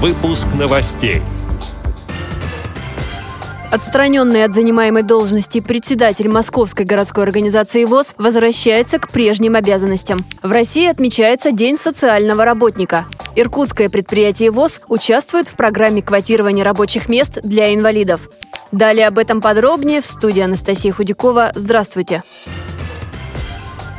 Выпуск новостей. Отстраненный от занимаемой должности председатель Московской городской организации ВОЗ возвращается к прежним обязанностям. В России отмечается День социального работника. Иркутское предприятие ВОЗ участвует в программе квотирования рабочих мест для инвалидов. Далее об этом подробнее в студии Анастасия Худякова. Здравствуйте. Здравствуйте.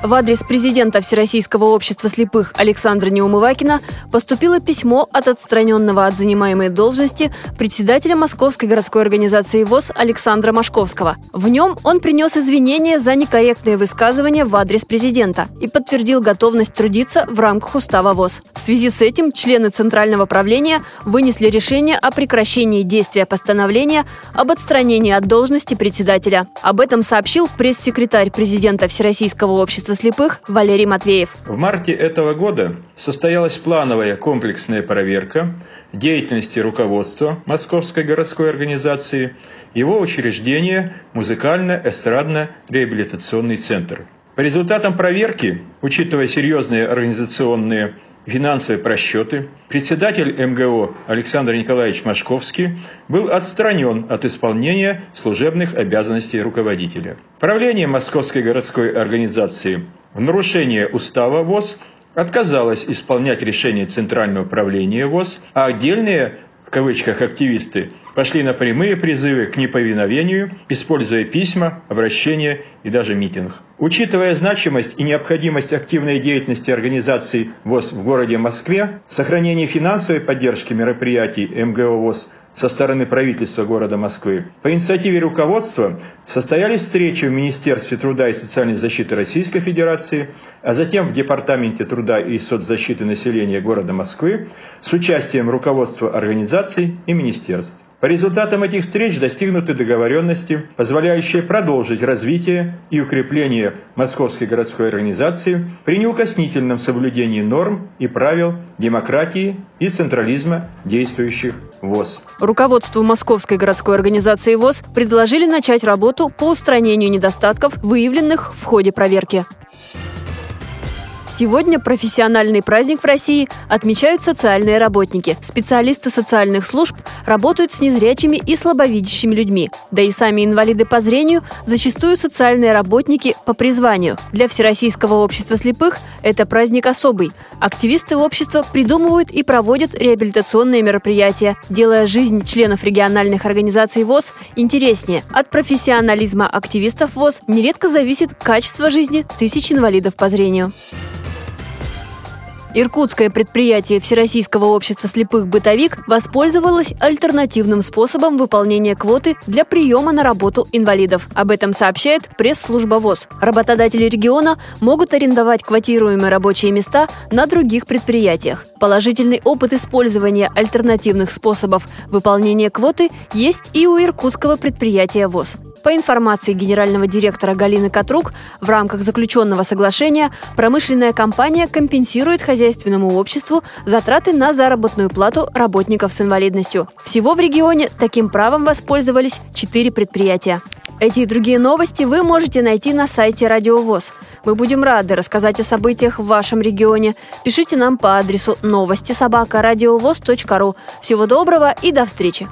В адрес президента Всероссийского общества слепых Александра Неумывакина поступило письмо от отстраненного от занимаемой должности председателя Московской городской организации ВОЗ Александра Машковского. В нем он принес извинения за некорректные высказывания в адрес президента и подтвердил готовность трудиться в рамках устава ВОЗ. В связи с этим члены Центрального правления вынесли решение о прекращении действия постановления об отстранении от должности председателя. Об этом сообщил пресс-секретарь президента Всероссийского общества общества слепых Валерий Матвеев. В марте этого года состоялась плановая комплексная проверка деятельности руководства Московской городской организации, его учреждения Музыкально-эстрадно-реабилитационный центр. По результатам проверки, учитывая серьезные организационные финансовые просчеты, председатель МГО Александр Николаевич Машковский был отстранен от исполнения служебных обязанностей руководителя. Правление Московской городской организации в нарушение устава ВОЗ отказалось исполнять решение Центрального правления ВОЗ, а отдельные в кавычках активисты пошли на прямые призывы к неповиновению, используя письма, обращения и даже митинг. Учитывая значимость и необходимость активной деятельности организаций ВОЗ в городе Москве, сохранение финансовой поддержки мероприятий МГО ВОЗ со стороны правительства города Москвы. По инициативе руководства состоялись встречи в Министерстве труда и социальной защиты Российской Федерации, а затем в Департаменте труда и соцзащиты населения города Москвы с участием руководства организаций и министерств. По результатам этих встреч достигнуты договоренности, позволяющие продолжить развитие и укрепление Московской городской организации при неукоснительном соблюдении норм и правил демократии и централизма действующих ВОЗ. Руководству Московской городской организации ВОЗ предложили начать работу по устранению недостатков, выявленных в ходе проверки. Сегодня профессиональный праздник в России отмечают социальные работники. Специалисты социальных служб работают с незрячими и слабовидящими людьми. Да и сами инвалиды по зрению зачастую социальные работники по призванию. Для Всероссийского общества слепых это праздник особый. Активисты общества придумывают и проводят реабилитационные мероприятия, делая жизнь членов региональных организаций ВОЗ интереснее. От профессионализма активистов ВОЗ нередко зависит качество жизни тысяч инвалидов по зрению. Иркутское предприятие Всероссийского общества слепых «Бытовик» воспользовалось альтернативным способом выполнения квоты для приема на работу инвалидов. Об этом сообщает пресс-служба ВОЗ. Работодатели региона могут арендовать квотируемые рабочие места на других предприятиях. Положительный опыт использования альтернативных способов выполнения квоты есть и у иркутского предприятия ВОЗ. По информации генерального директора Галины Катрук, в рамках заключенного соглашения промышленная компания компенсирует хозяйственному обществу затраты на заработную плату работников с инвалидностью. Всего в регионе таким правом воспользовались четыре предприятия. Эти и другие новости вы можете найти на сайте Радио ВОЗ. Мы будем рады рассказать о событиях в вашем регионе. Пишите нам по адресу новости собака ру. Всего доброго и до встречи!